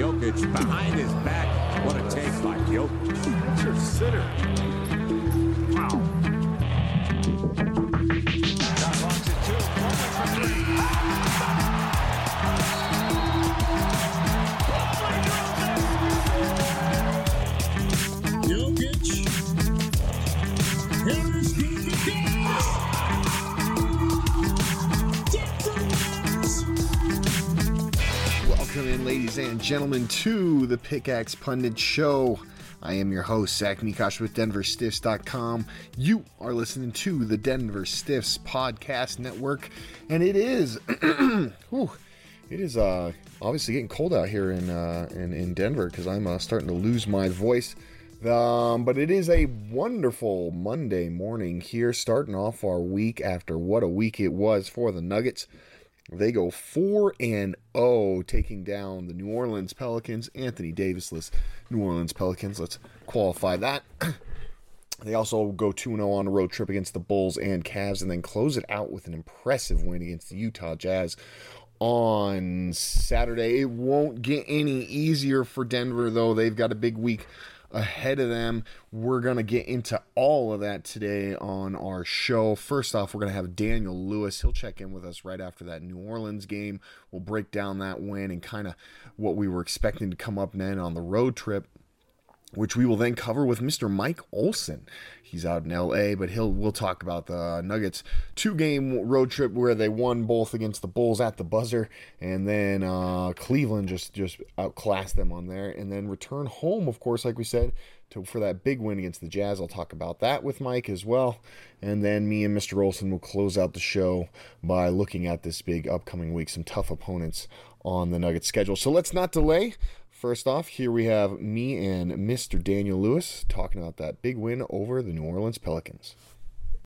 Jokic behind his back. What a take by Jokic. That's your sitter. Wow. Jokic. Harris good for gas. Welcome in, ladies and gentlemen, to the Pickaxe Pundit Show. I am your host, Zach Mikosh with DenverStiffs.com. You are listening to the Denver Stiffs Podcast Network, and it is, whew, it is uh, obviously getting cold out here in uh, in, in Denver because I'm uh, starting to lose my voice. Um, but it is a wonderful Monday morning here, starting off our week after what a week it was for the Nuggets. They go 4 and 0 taking down the New Orleans Pelicans, Anthony Davisless New Orleans Pelicans. Let's qualify that. They also go 2 0 on a road trip against the Bulls and Cavs and then close it out with an impressive win against the Utah Jazz on Saturday. It won't get any easier for Denver, though. They've got a big week ahead of them. We're going to get into all of that today on our show. First off, we're going to have Daniel Lewis. He'll check in with us right after that New Orleans game. We'll break down that win and kind of what we were expecting to come up then on the road trip which we will then cover with Mr. Mike Olson. He's out in LA, but he'll we'll talk about the Nuggets two game road trip where they won both against the Bulls at the buzzer, and then uh, Cleveland just just outclassed them on there, and then return home, of course, like we said, to for that big win against the Jazz. I'll talk about that with Mike as well, and then me and Mr. Olson will close out the show by looking at this big upcoming week, some tough opponents on the Nuggets schedule. So let's not delay. First off, here we have me and Mr. Daniel Lewis talking about that big win over the New Orleans Pelicans.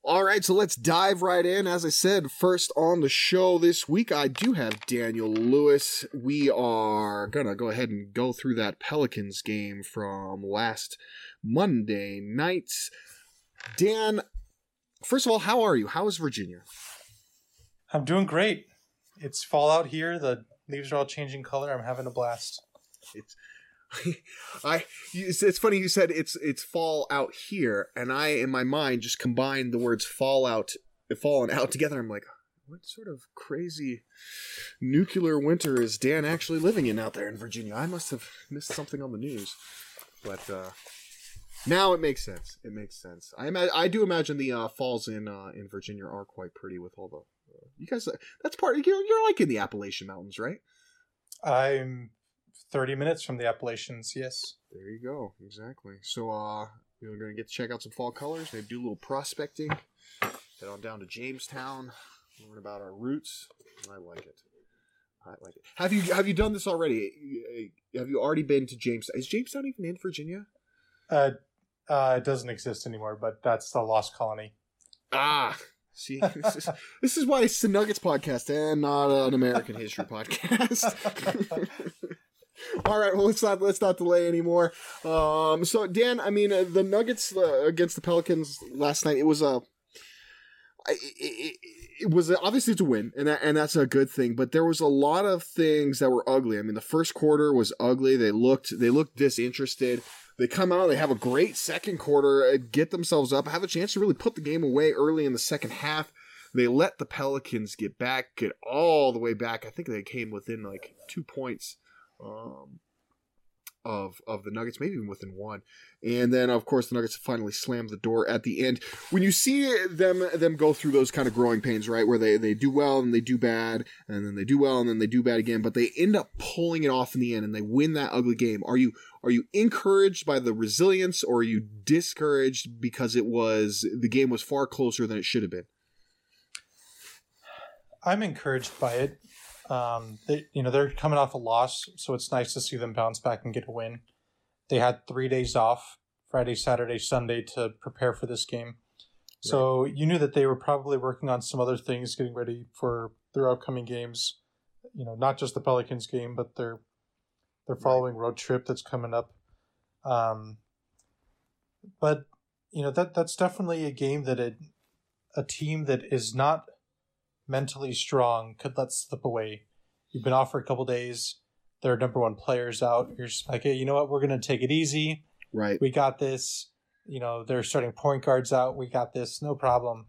All right, so let's dive right in. As I said, first on the show this week, I do have Daniel Lewis. We are going to go ahead and go through that Pelicans game from last Monday night. Dan, first of all, how are you? How is Virginia? I'm doing great. It's fall out here. The leaves are all changing color. I'm having a blast. It's I it's, funny you said it's it's fall out here and I in my mind just combined the words fallout fallen out together. I'm like what sort of crazy nuclear winter is Dan actually living in out there in Virginia? I must have missed something on the news. But uh now it makes sense. It makes sense. I ima- I do imagine the uh, falls in uh, in Virginia are quite pretty with all the uh, you guys that's part you're, you're like in the Appalachian Mountains right? I'm 30 minutes from the Appalachians, yes. There you go. Exactly. So uh we're gonna get to check out some fall colors, maybe do a little prospecting. Head on down to Jamestown, learn about our roots. I like it. I like it. Have you have you done this already? Have you already been to Jamestown? Is Jamestown even in Virginia? Uh, uh, it doesn't exist anymore, but that's the lost colony. Ah, see, this is, this is why it's the Nuggets podcast and not an American history podcast. All right, well let's not let's not delay anymore. Um, so Dan, I mean uh, the Nuggets uh, against the Pelicans last night. It was a, it, it, it was a, obviously it's a win, and that, and that's a good thing. But there was a lot of things that were ugly. I mean, the first quarter was ugly. They looked they looked disinterested. They come out, they have a great second quarter, uh, get themselves up, have a chance to really put the game away early in the second half. They let the Pelicans get back, get all the way back. I think they came within like two points um, of of the Nuggets, maybe even within one. And then, of course, the Nuggets finally slam the door at the end. When you see them them go through those kind of growing pains, right, where they they do well and they do bad, and then they do well and then they do bad again, but they end up pulling it off in the end and they win that ugly game. Are you are you encouraged by the resilience, or are you discouraged because it was the game was far closer than it should have been? I'm encouraged by it. Um, they, you know, they're coming off a loss, so it's nice to see them bounce back and get a win. They had three days off Friday, Saturday, Sunday to prepare for this game. So you knew that they were probably working on some other things, getting ready for their upcoming games. You know, not just the Pelicans game, but their their following road trip that's coming up. Um, but you know that that's definitely a game that it, a team that is not mentally strong could let slip away. You've been off for a couple days. Their number one players out. You're just like, hey, you know what? We're gonna take it easy. Right. We got this. You know, they're starting point guards out. We got this. No problem.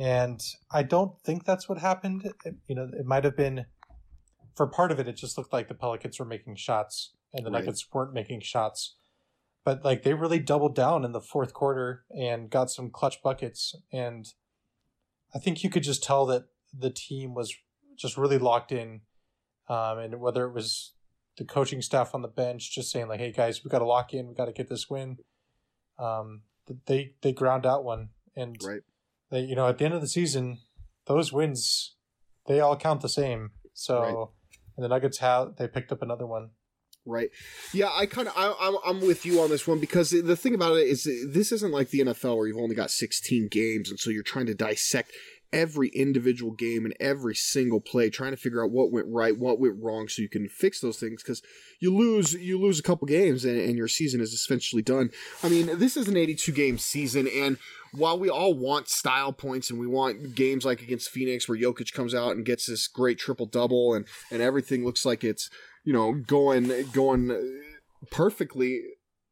And I don't think that's what happened. It- you know, it might have been for part of it. It just looked like the Pelicans were making shots and the Right. Nuggets weren't making shots. But like they really doubled down in the fourth quarter and got some clutch buckets. And I think you could just tell that the team was just really locked in. Um, and whether it was the coaching staff on the bench just saying like, "Hey guys, we got to lock in. We got to get this win." Um, they they ground out one, and Right. they you know at the end of the season, those wins they all count the same. So, Right. and the Nuggets have they picked up another one. Right. Yeah, I kind of I, I'm I'm with you on this one because the thing about it is this isn't like the NFL where you've only got 16 games and so you're trying to dissect every individual game and every single play, trying to figure out what went right, what went wrong, so you can fix those things. Because you lose you lose a couple games and, and your season is essentially done. I mean, this is an 82 game season and. While we all want style points and we want games like against Phoenix where Jokic comes out and gets this great triple double and, and everything looks like it's you know going going perfectly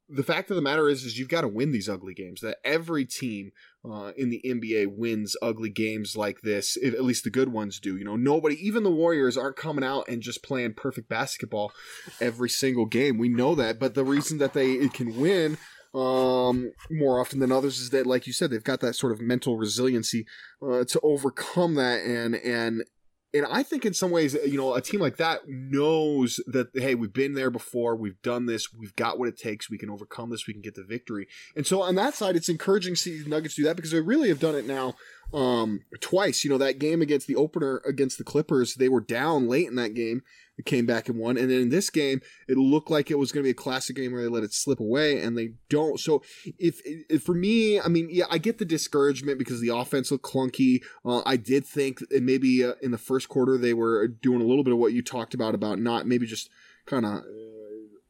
the fact of the matter is is you've got to win these ugly games that every team uh, in the nba wins ugly games like this if, at least the good ones do you know? Nobody even the warriors aren't coming out and just playing perfect basketball every single game. We know that but the reason that they can win um, more often than others is that, like you said, they've got that sort of mental resiliency uh, to overcome that, and and and I think in some ways, you know, a team like that knows that hey, we've been there before, we've done this, we've got what it takes, we can overcome this, we can get the victory. And so on that side, it's encouraging to see Nuggets do that because they really have done it now um, twice. You know, that game against the opener against the Clippers, they were down late in that game. Came back and won. And then in this game, it looked like it was going to be a classic game where they let it slip away and they don't. So if, if for me, I mean, yeah, I get the discouragement because the offense looked clunky. Uh, I did think maybe uh, in the first quarter they were doing a little bit of what you talked about, about not maybe just kind of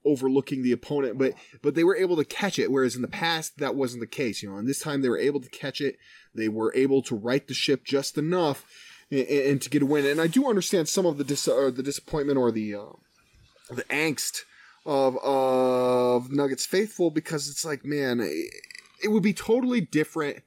overlooking the opponent, but but they were able to catch it. Whereas in the past that wasn't the case, you know. And this time they were able to catch it. They were able to right the ship just enough and, and to get a win. And I do understand some of the dis- or the disappointment or the uh, the angst of of Nuggets faithful because it's like, man, it, would be totally different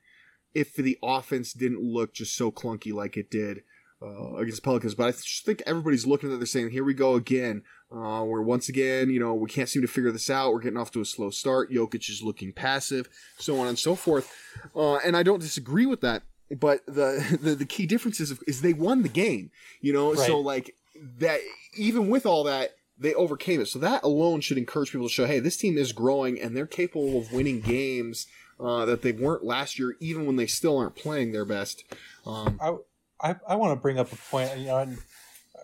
if the offense didn't look just so clunky like it did uh, against Pelicans. But I just think everybody's looking at it, they're saying, here we go again. Uh, where once again, you know, we can't seem to figure this out. We're getting off to a slow start. Jokic is looking passive, so on and so forth. Uh, and I don't disagree with that. But the, the, the key difference is, is they won the game, you know? So like that, even with all that, they overcame it. So that alone should encourage people to show, hey, this team is growing and they're capable of winning games uh, that they weren't last year, even when they still aren't playing their best. Um, I, I, I want to bring up a point, you know, and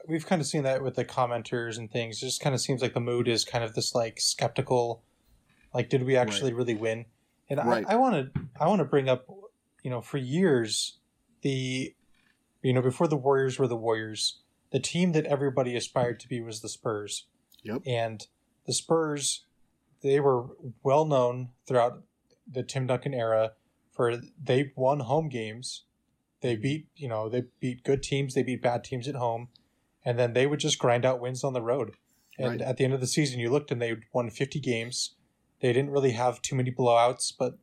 we've kind of seen that with the commenters and things. It just kind of seems like the mood is kind of this like skeptical, like did we actually really win? And Right. I, I want to I want to bring up, you know, for years, the, you know, before the Warriors were the Warriors, the team that everybody aspired to be was the Spurs. Yep. And the Spurs, they were well known throughout the Tim Duncan era for they won home games. They mm-hmm. beat, you know, they beat good teams, they beat bad teams at home, and then they would just grind out wins on the road. And Right. at the end of the season, you looked and they won 50 games. They didn't really have too many blowouts, but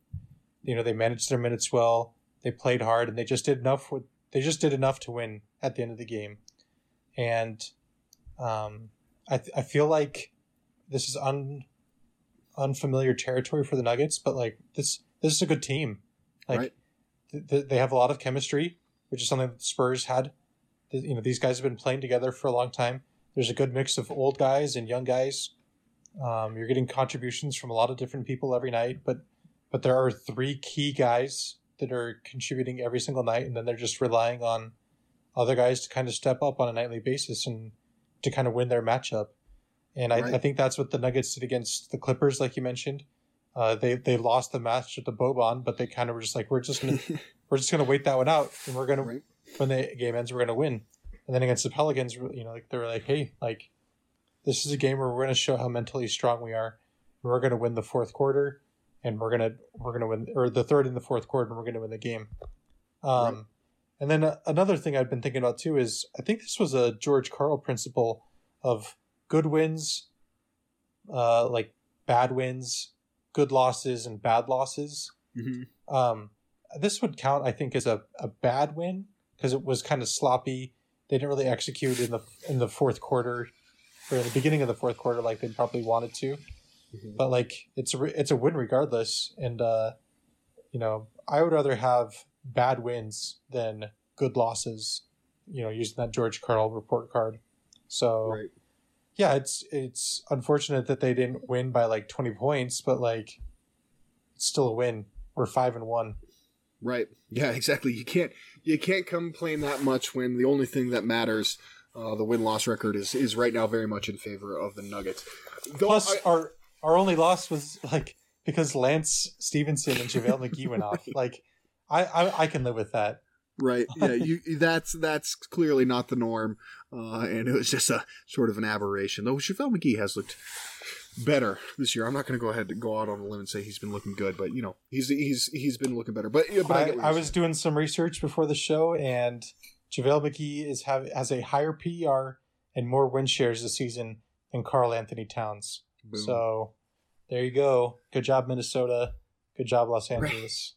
you know, they managed their minutes well. They played hard and they just did enough with they just did enough to win at the end of the game. And um, I, th- I feel like this is un, unfamiliar territory for the Nuggets, but like this this is a good team. Like Right. th- th- they have a lot of chemistry, which is something that the Spurs had. You know, these guys have been playing together for a long time. There's a good mix of old guys and young guys. Um, you're getting contributions from a lot of different people every night, but but there are three key guys that are contributing every single night, and then they're just relying on other guys to kind of step up on a nightly basis and to kind of win their matchup. And I, Right. I think that's what the Nuggets did against the Clippers, like you mentioned. Uh, they they lost the match with the Boban, but they kind of were just like, we're just gonna we're just gonna wait that one out, and we're gonna Right. when the game ends, we're gonna win. And then against the Pelicans, you know, like they were like, hey, like this is a game where we're gonna show how mentally strong we are. We're gonna win the fourth quarter, and we're gonna we're gonna win or the third and the fourth quarter, and we're gonna win the game. Um, Right. and then uh, another thing I've been thinking about too is I think this was a George Karl principle of good wins, uh, like bad wins, good losses, and bad losses. Mhm. Um, this would count, I think, as a, a bad win because it was kind of sloppy. They didn't really execute in the in the fourth quarter or in the beginning of the fourth quarter like they probably wanted to. Mhm. But like it's a it's a win regardless, and uh, you know I would rather have bad wins than good losses. You know, using that George Karl report card. So Right. yeah, it's it's unfortunate that they didn't win by like twenty points, but like it's still a win. We're five and one. Right. Yeah, exactly. You can't you can't complain that much when the only thing that matters, uh, the win loss record is is right now very much in favor of the Nuggets. Though Plus, I- our our only loss was like because Lance Stephenson and JaVale McGee went off. Like, I, I I can live with that. right. Yeah, you that's that's clearly not the norm, uh, and it was just a sort of an aberration. Though JaVale McGee has looked better this year. I'm not going to go ahead and go out on a limb and say he's been looking good, but you know he's he's he's been looking better. But, yeah, but I, I, I was doing some research before the show, and JaVale McGee is have has a higher PER and more win shares this season than Karl-Anthony Towns. Boom. So there you go. Good job, Minnesota. Good job, Los Right. Angeles.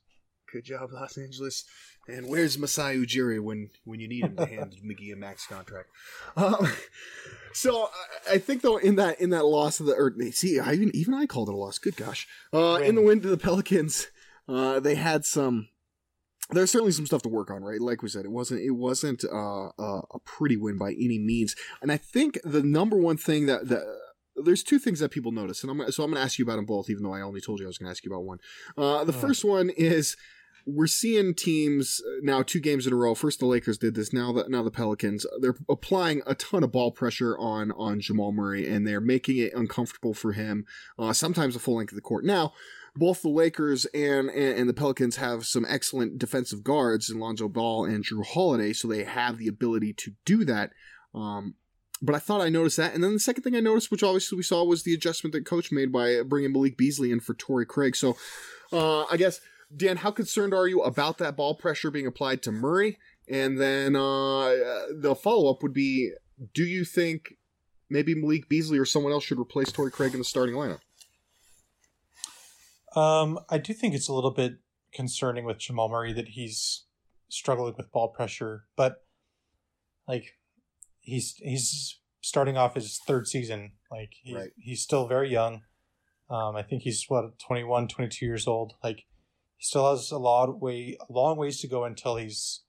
Good job, Los Angeles. And where's Masai Ujiri when when you need him to hand McGee a max contract? Um, so I, think though in that in that loss of the or see I even even I called it a loss. Good gosh, uh, in the Win. to the Pelicans, uh, they had some. There's certainly some stuff to work on, right? Like we said, it wasn't it wasn't uh, uh, a pretty win by any means, and I think the number one thing that that there's two things that people notice, and I'm so I'm going to ask you about them both, even though I only told you I was going to ask you about one. Uh, the Hmm. first one is we're seeing teams uh, now two games in a row. First the Lakers did this. Now the now the Pelicans. They're applying a ton of ball pressure on on Jamal Murray, and they're making it uncomfortable for him. Uh, sometimes the full length of the court. Now both the Lakers and, and and the Pelicans have some excellent defensive guards in Lonzo Ball and Jrue Holiday, so they have the ability to do that. Um, but I thought I noticed that, and then the second thing I noticed, which obviously we saw, was the adjustment that Coach made by bringing Malik Beasley in for Torrey Craig. So, uh, I guess Dan, how concerned are you about that ball pressure being applied to Murray? And then uh, the follow up would be: Do you think maybe Malik Beasley or someone else should replace Torrey Craig in the starting lineup? Um, I do think it's a little bit concerning with Jamal Murray that he's struggling with ball pressure, but like he's he's starting off his third season. Like he, Right. he's still very young. Um, I think he's what 21, 22 years old. Like he still has a lot way a long ways to go until he's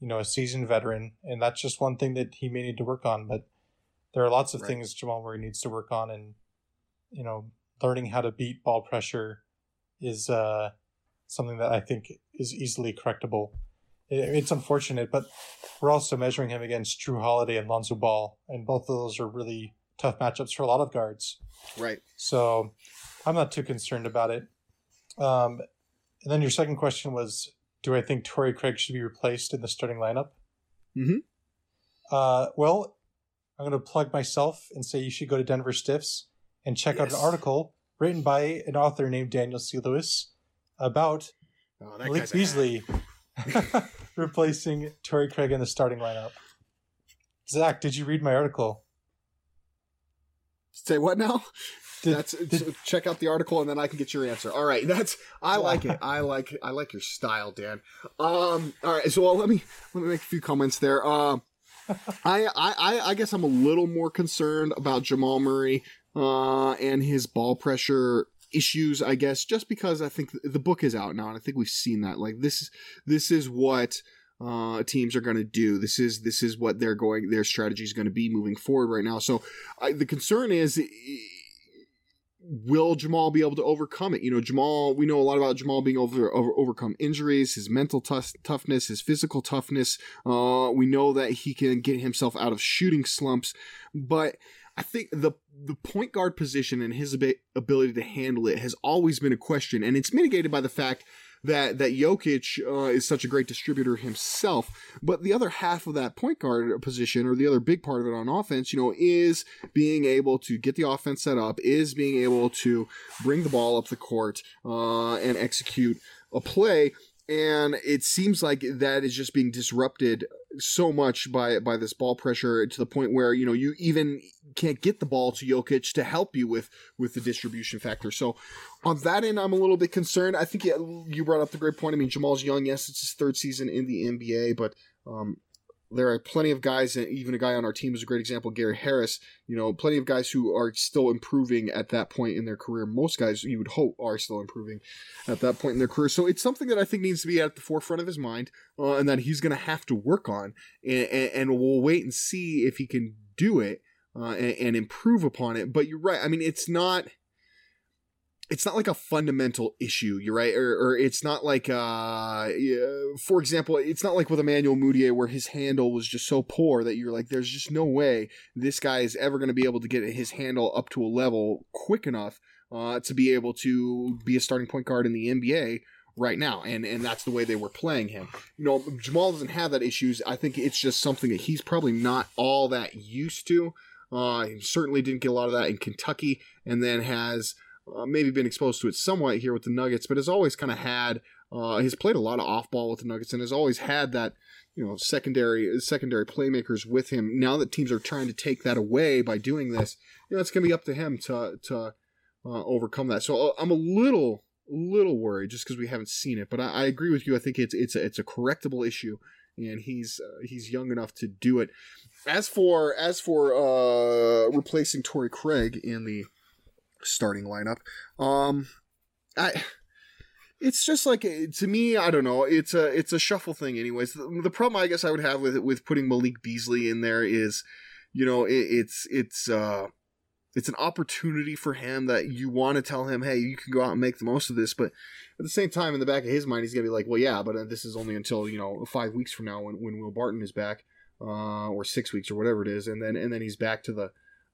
you know a seasoned veteran, and that's just one thing that he may need to work on. But there are lots of Right. things Jamal Murray needs to work on, and you know learning how to beat ball pressure is uh, something that I think is easily correctable. It, it's unfortunate, but we're also measuring him against Jrue Holiday and Lonzo Ball, and both of those are really tough matchups for a lot of guards. Right. So I'm not too concerned about it. Um, and then your second question was, do I think Torrey Craig should be replaced in the starting lineup? Mhm. Uh, well, I'm going to plug myself and say you should go to Denver Stiffs and check out an article written by an author named Daniel C. Lewis about Oh, Malik Beasley replacing Torrey Craig in the starting lineup. Zach, did you read my article? Say what now? Did- that's did- check out the article and then I can get your answer. All right, that's I like it. I like I like your style, Dan. Um, all right, so let me let me make a few comments there. Um, I, I I I guess I'm a little more concerned about Jamal Murray uh and his ball pressure issues. I guess just because I think the book is out now and I think we've seen that. Like this this is what uh teams are going to do. This is this is what they're going their strategy is going to be moving forward right now. So I, the concern is will Jamal be able to overcome it? You know, Jamal, we know a lot about Jamal being to over, overcome injuries, his mental tough, toughness, his physical toughness. Uh, we know that he can get himself out of shooting slumps, but I think the the point guard position and his ab- ability to handle it has always been a question, and it's mitigated by the fact that that Jokic uh, is such a great distributor himself. But the other half of that point guard position, or the other big part of it on offense, you know, is being able to get the offense set up, is being able to bring the ball up the court uh, and execute a play and it seems like that is just being disrupted so much by by this ball pressure to the point where you know you even can't get the ball to Jokic to help you with with the distribution factor. So on that end, I'm a little bit concerned. I think you brought up the great point. I mean, Jamal's young. Yes, it's his third season in the NBA, but um, there are plenty of guys, and even a guy on our team is a great example, Gary Harris. You know, plenty of guys who are still improving at that point in their career. Most guys you would hope are still improving at that point in their career. So it's something that I think needs to be at the forefront of his mind, uh, and that he's going to have to work on. And, and, and, we'll wait and see if he can do it uh, and, and improve upon it. But you're right. I mean, it's not it's not like a fundamental issue, you're right, or, or it's not like, uh, for example, it's not like with Emmanuel Mudiay where his handle was just so poor that you're like, there's just no way this guy is ever going to be able to get his handle up to a level quick enough uh, to be able to be a starting point guard in the NBA right now, and and that's the way they were playing him. You know, Jamal doesn't have that issues. I think it's just something that he's probably not all that used to. Uh, he certainly didn't get a lot of that in Kentucky, and then has uh, maybe been exposed to it somewhat here with the Nuggets, but has always kind of had. Uh, he's played a lot of off ball with the Nuggets and has always had that, you know, secondary secondary playmakers with him. Now that teams are trying to take that away by doing this, you know, it's going to be up to him to to uh, overcome that. So uh, I'm a little little worried just because we haven't seen it, but I, I, agree with you. I think it's it's a, it's a correctable issue, and he's uh, he's young enough to do it. As for as for uh, replacing Torrey Craig in the starting lineup. Um, I it's just like to me i don't know it's a it's a shuffle thing anyways the, the problem i guess i would have with with putting malik beasley in there is you know it, it's it's uh it's an opportunity for him that you want to tell him hey you can go out and make the most of this but at the same time in the back of his mind he's gonna be like well yeah but uh, this is only until you know five weeks from now when, when will barton is back uh, or six weeks or whatever it is and then and then he's back to the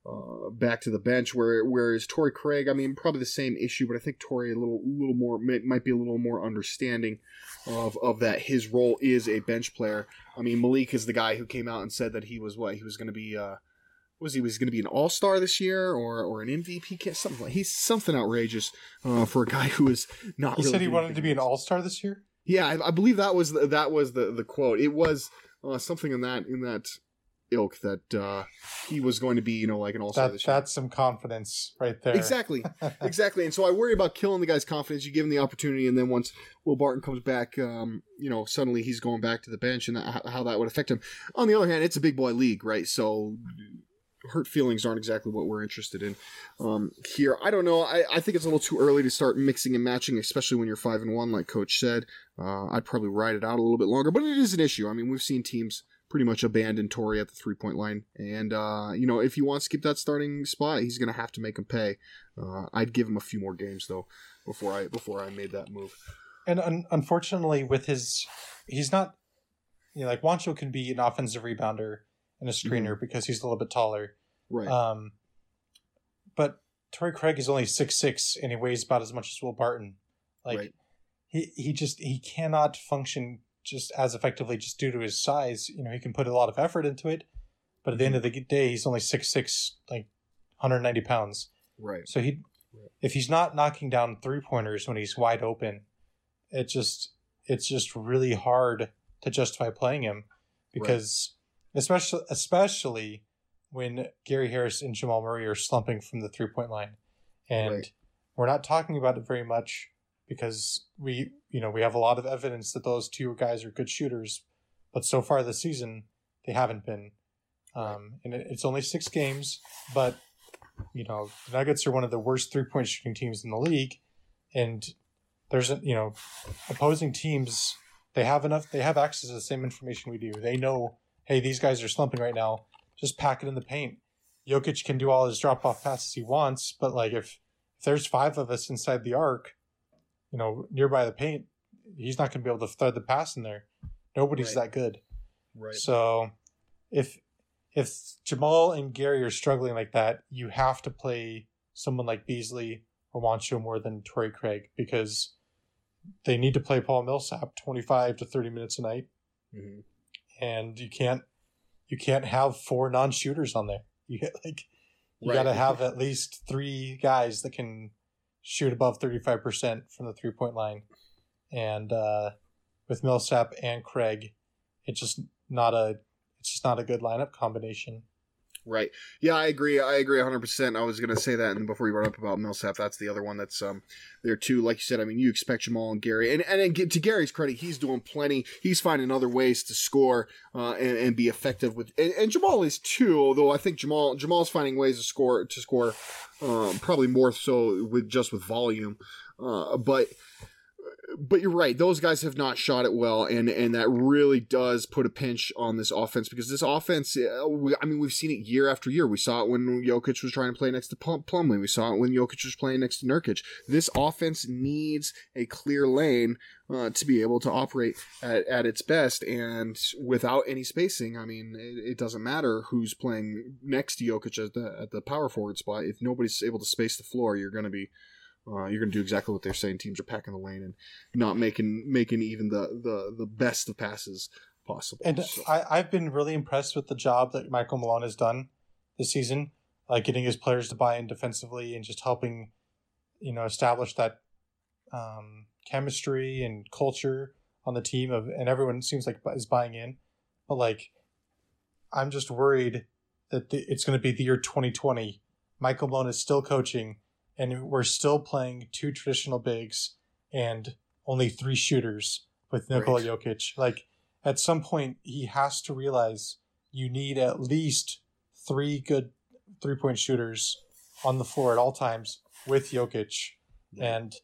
uh, back to the bench. Where whereas Torrey Craig, I mean, probably the same issue, but I think Torrey a little little more might be a little more understanding of of that his role is a bench player. I mean, Malik is the guy who came out and said that he was what he was going to be. Uh, was he was going to be an All Star this year or or an MVP? Something like he's something outrageous uh, for a guy who is not. He really said he wanted to be an All Star this year. Yeah, I, I, believe that was the, that was the the quote. It was uh, something in that in that ilk that uh, he was going to be, you know, like an all star. That, that's some confidence right there. Exactly, exactly. And so I worry about killing the guy's confidence. You give him the opportunity, and then once Will Barton comes back, um, you know, suddenly he's going back to the bench, and that, how that would affect him. On the other hand, it's a big boy league, right? So hurt feelings aren't exactly what we're interested in um, here. I don't know. I, I think it's a little too early to start mixing and matching, especially when you're five and one, like Coach said. Uh, I'd probably ride it out a little bit longer, but it is an issue. I mean, we've seen teams pretty much abandoned Torrey at the three point line. And, uh, you know, if he wants to keep that starting spot, he's going to have to make him pay. Uh, I'd give him a few more games, though, before I before I made that move. And un- unfortunately, with his, he's not, you know, like Juancho can be an offensive rebounder and a screener mm-hmm. because he's a little bit taller. Right. Um, but Torrey Craig is only six six and he weighs about as much as Will Barton. Like, right. he, he just, he cannot function just as effectively just due to his size. You know, he can put a lot of effort into it, but at the end of the day, he's only six six, like 190 pounds. Right. So he, if he's not knocking down three pointers when he's wide open, it just it's just really hard to justify playing him because right. especially especially when Gary Harris and Jamal Murray are slumping from the three point line, and right. we're not talking about it very much because we you know we have a lot of evidence that those two guys are good shooters, but so far this season they haven't been. Um, and it, it's only six games, but you know the Nuggets are one of the worst three point shooting teams in the league, and there's a, you know opposing teams they have enough they have access to the same information we do. They know hey these guys are slumping right now, just pack it in the paint. Jokic can do all his drop off passes he wants, but like if there's five of us inside the arc, you know, nearby the paint, he's not going to be able to thread the pass in there. Nobody's Right. that good. Right. So if if Jamal and Gary are struggling like that, you have to play someone like Beasley or Juancho more than Torrey Craig because they need to play Paul Millsap 25 to 30 minutes a night Mhm. and you can't you can't have four non-shooters on there. You get like you Right. got to have at least 3 guys that can shoot above 35% from the three-point line. And uh with Millsap and Craig, it's just not a it's just not a good lineup combination. Right. Yeah, I agree. I agree 100%. I was going to say that, and before you brought up about Millsap, that's the other one that's um there too. Like you said, I mean, you expect Jamal and Gary, and and, and to Gary's credit, he's doing plenty. He's finding other ways to score uh, and, and be effective with, and, and Jamal is too. Although I think Jamal Jamal's finding ways to score to score, um, probably more so with just with volume, uh, but but you're right. Those guys have not shot it well, and and that really does put a pinch on this offense because this offense. uh, I mean, we've seen it year after year. We saw it when Jokic was trying to play next to Plum- Plumlee. We saw it when Jokic was playing next to Nurkic. This offense needs a clear lane uh, to be able to operate at, at its best, and without any spacing, I mean, it, it doesn't matter who's playing next to Jokic at the at the power forward spot. If nobody's able to space the floor, you're going to be uh, you're going to do exactly what they're saying. Teams are packing the lane and not making making even the the, the best of passes possible. And So- I, I've been really impressed with the job that Michael Malone has done this season, like getting his players to buy in defensively and just helping, you know, establish that um, chemistry and culture on the team of, and everyone seems like is buying in. But like, I'm just worried that the, it's going to be the year 2020. Michael Malone is still coaching, and we're still playing two traditional bigs and only three shooters with Nikola Right. Jokic. Like, at some point, he has to realize you need at least three good three point shooters on the floor at all times with Jokic. And,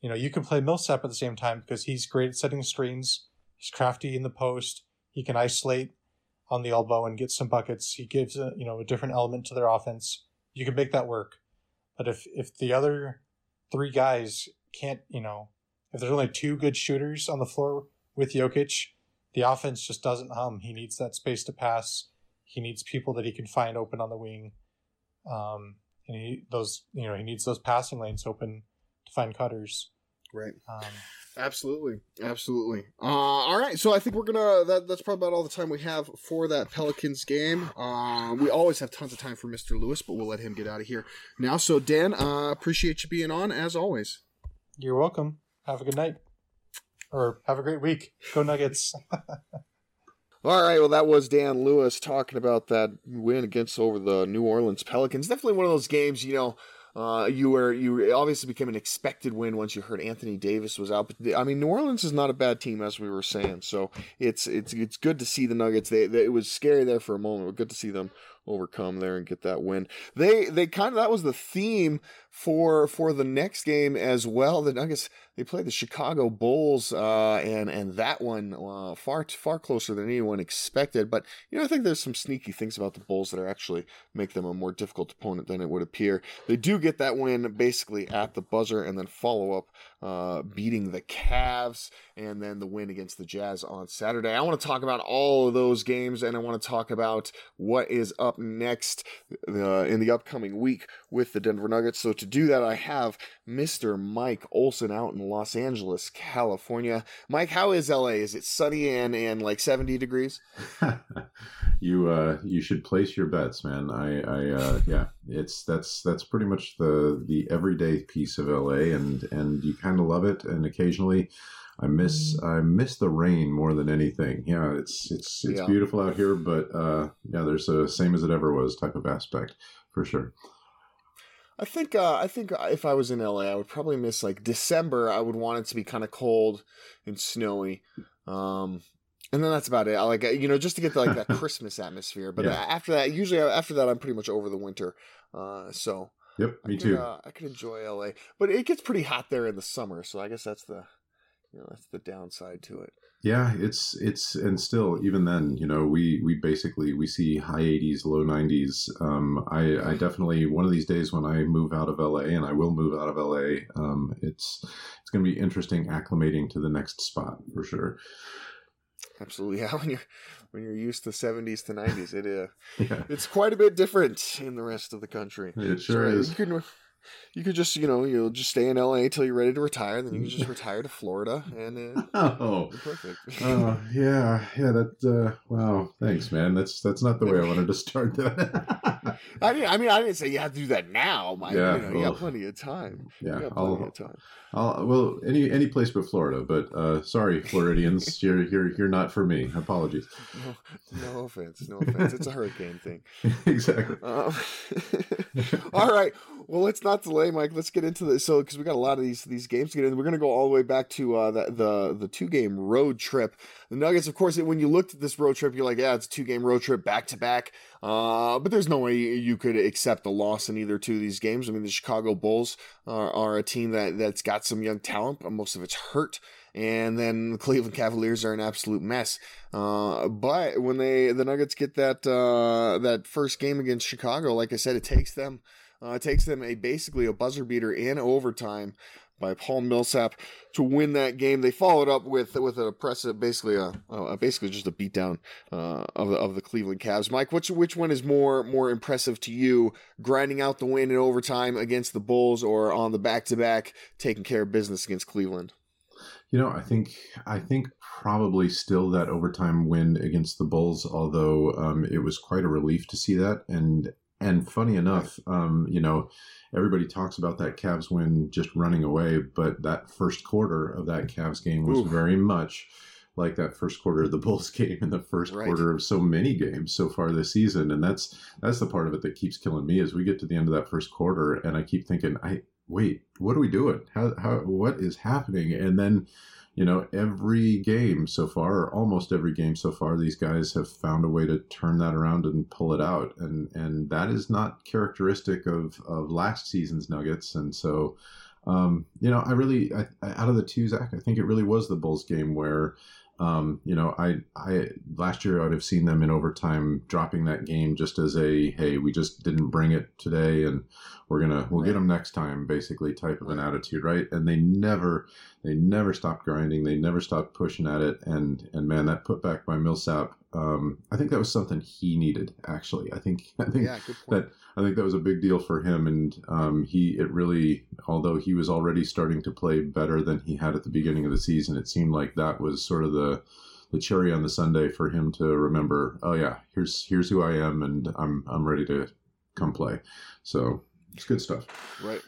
you know, you can play Millsap at the same time because he's great at setting screens. He's crafty in the post. He can isolate on the elbow and get some buckets. He gives a, you know, a different element to their offense. You can make that work. But if, if the other three guys can't, you know, if there's only two good shooters on the floor with Jokic, the offense just doesn't hum. He needs that space to pass. He needs people that he can find open on the wing. Um, and he those you know he needs those passing lanes open to find cutters. right. Um, Absolutely, absolutely. Uh, all right, so I think we're gonna. That, that's probably about all the time we have for that Pelicans game. Uh, we always have tons of time for Mister Lewis, but we'll let him get out of here now. So Dan, uh, appreciate you being on as always. you're welcome. Have a good night, or have a great week. Go Nuggets. All right, well, that was Dan Lewis talking about that win against over the New Orleans Pelicans. Definitely one of those games, you know. Uh, you were you obviously became an expected win once you heard Anthony Davis was out. But I mean, New Orleans is not a bad team as we were saying. So it's it's it's good to see the Nuggets. They, they it was scary there for a moment, but good to see them overcome there and get that win. They they kind of that was the theme for for the next game as well. The Nuggets they played the Chicago Bulls, uh, and and that one uh, far far closer than anyone expected. But you know, I think there's some sneaky things about the Bulls that are actually make them a more difficult opponent than it would appear. They do get that win basically at the buzzer, and then follow up uh, beating the Cavs, and then the win against the Jazz on Saturday. I want to talk about all of those games, and I want to talk about what is up next uh, in the upcoming week with the Denver Nuggets. So to do that, I have Mr. Mike Olson out in Los Angeles, California. Mike, how is LA? Is it sunny and and like 70 degrees? you uh you should place your bets man i i uh yeah it's that's that's pretty much the the everyday piece of la and and you kind of love it and occasionally i miss i miss the rain more than anything yeah it's it's it's Yeah. beautiful out here but uh yeah there's a same as it ever was type of aspect for sure I think uh, I think if I was in LA, I would probably miss like December. I would want it to be kind of cold and snowy, um, and then that's about it. I like you know just to get the, like that Christmas atmosphere. But Yeah. after that, usually after that, I'm pretty much over the winter. Uh, so yep I me could, too Uh, I could enjoy LA, but it gets pretty hot there in the summer. So I guess that's the You know, that's the downside to it. Yeah, it's it's and still even then, you know, we we basically we see high 80s, low 90s. Um, I I definitely one of these days when I move out of LA, and I will move out of LA, um, it's it's going to be interesting acclimating to the next spot for sure. Absolutely, yeah. When you're when you're used to 70s to 90s, it uh, Yeah, it's quite a bit different in the rest of the country. it sure So, is. You could, you could just, you know, you'll just stay in LA till you're ready to retire, then you can just retire to Florida, and uh, Oh, perfect. oh yeah, yeah. That uh, wow. Thanks, man. That's that's not the way I wanted to start that. I mean, I mean, I didn't say you have to do that now, Mike. Yeah, you know, you well, got plenty of time. yeah, you plenty I'll- of time. I'll, well, any any place but Florida. But uh, sorry, Floridians, you're you're you're not for me. Apologies. No, no offense, no offense. It's a hurricane thing. exactly. Um, all right. Well, let's not delay, Mike. Let's get into this. So, because we got a lot of these these games to get in, we're going to go all the way back to uh, the the the two game road trip. The Nuggets, of course, when you looked at this road trip, you're like, yeah, it's a two game road trip back to back. Uh, but there's no way you could accept a loss in either two of these games. I mean, the Chicago Bulls are, are a team that that's got some young talent, but most of it's hurt. And then the Cleveland Cavaliers are an absolute mess. Uh, but when they the Nuggets get that uh, that first game against Chicago, like I said, it takes them uh, takes them a basically a buzzer beater in overtime by Paul Millsap to win that game. They followed up with with an impressive, basically a, a basically just a beatdown uh, of the, of the Cleveland Cavs. Mike, which which one is more more impressive to you? Grinding out the win in overtime against the Bulls, or on the back to back taking care of business against Cleveland? You know, I think I think probably still that overtime win against the Bulls, although um, it was quite a relief to see that. And and funny enough, um, you know, everybody talks about that Cavs win just running away, but that first quarter of that Cavs game was Oof. very much like that first quarter of the Bulls game and the first Right. quarter of so many games so far this season. And that's that's the part of it that keeps killing me is we get to the end of that first quarter and I keep thinking, I wait, what are we doing? How how what is happening? And then you know, every game so far, or almost every game so far, these guys have found a way to turn that around and pull it out, and and that is not characteristic of of last season's Nuggets. And so, um, you know, I really, I, out of the two, Zach, I think it really was the Bulls game where. Um, you know, I, I last year I would have seen them in overtime dropping that game just as a hey, we just didn't bring it today, and we're gonna we'll get them next time, basically type of an attitude, right? And they never they never stopped grinding. They never stopped pushing at it. And and man, that putback by Millsap, um, I think that was something he needed. Actually, I think I think Yeah, that I think that was a big deal for him. And um, he it really, although he was already starting to play better than he had at the beginning of the season, it seemed like that was sort of the the cherry on the sundae for him to remember. Oh yeah, here's here's who I am, and I'm I'm ready to come play. So it's good stuff. Right.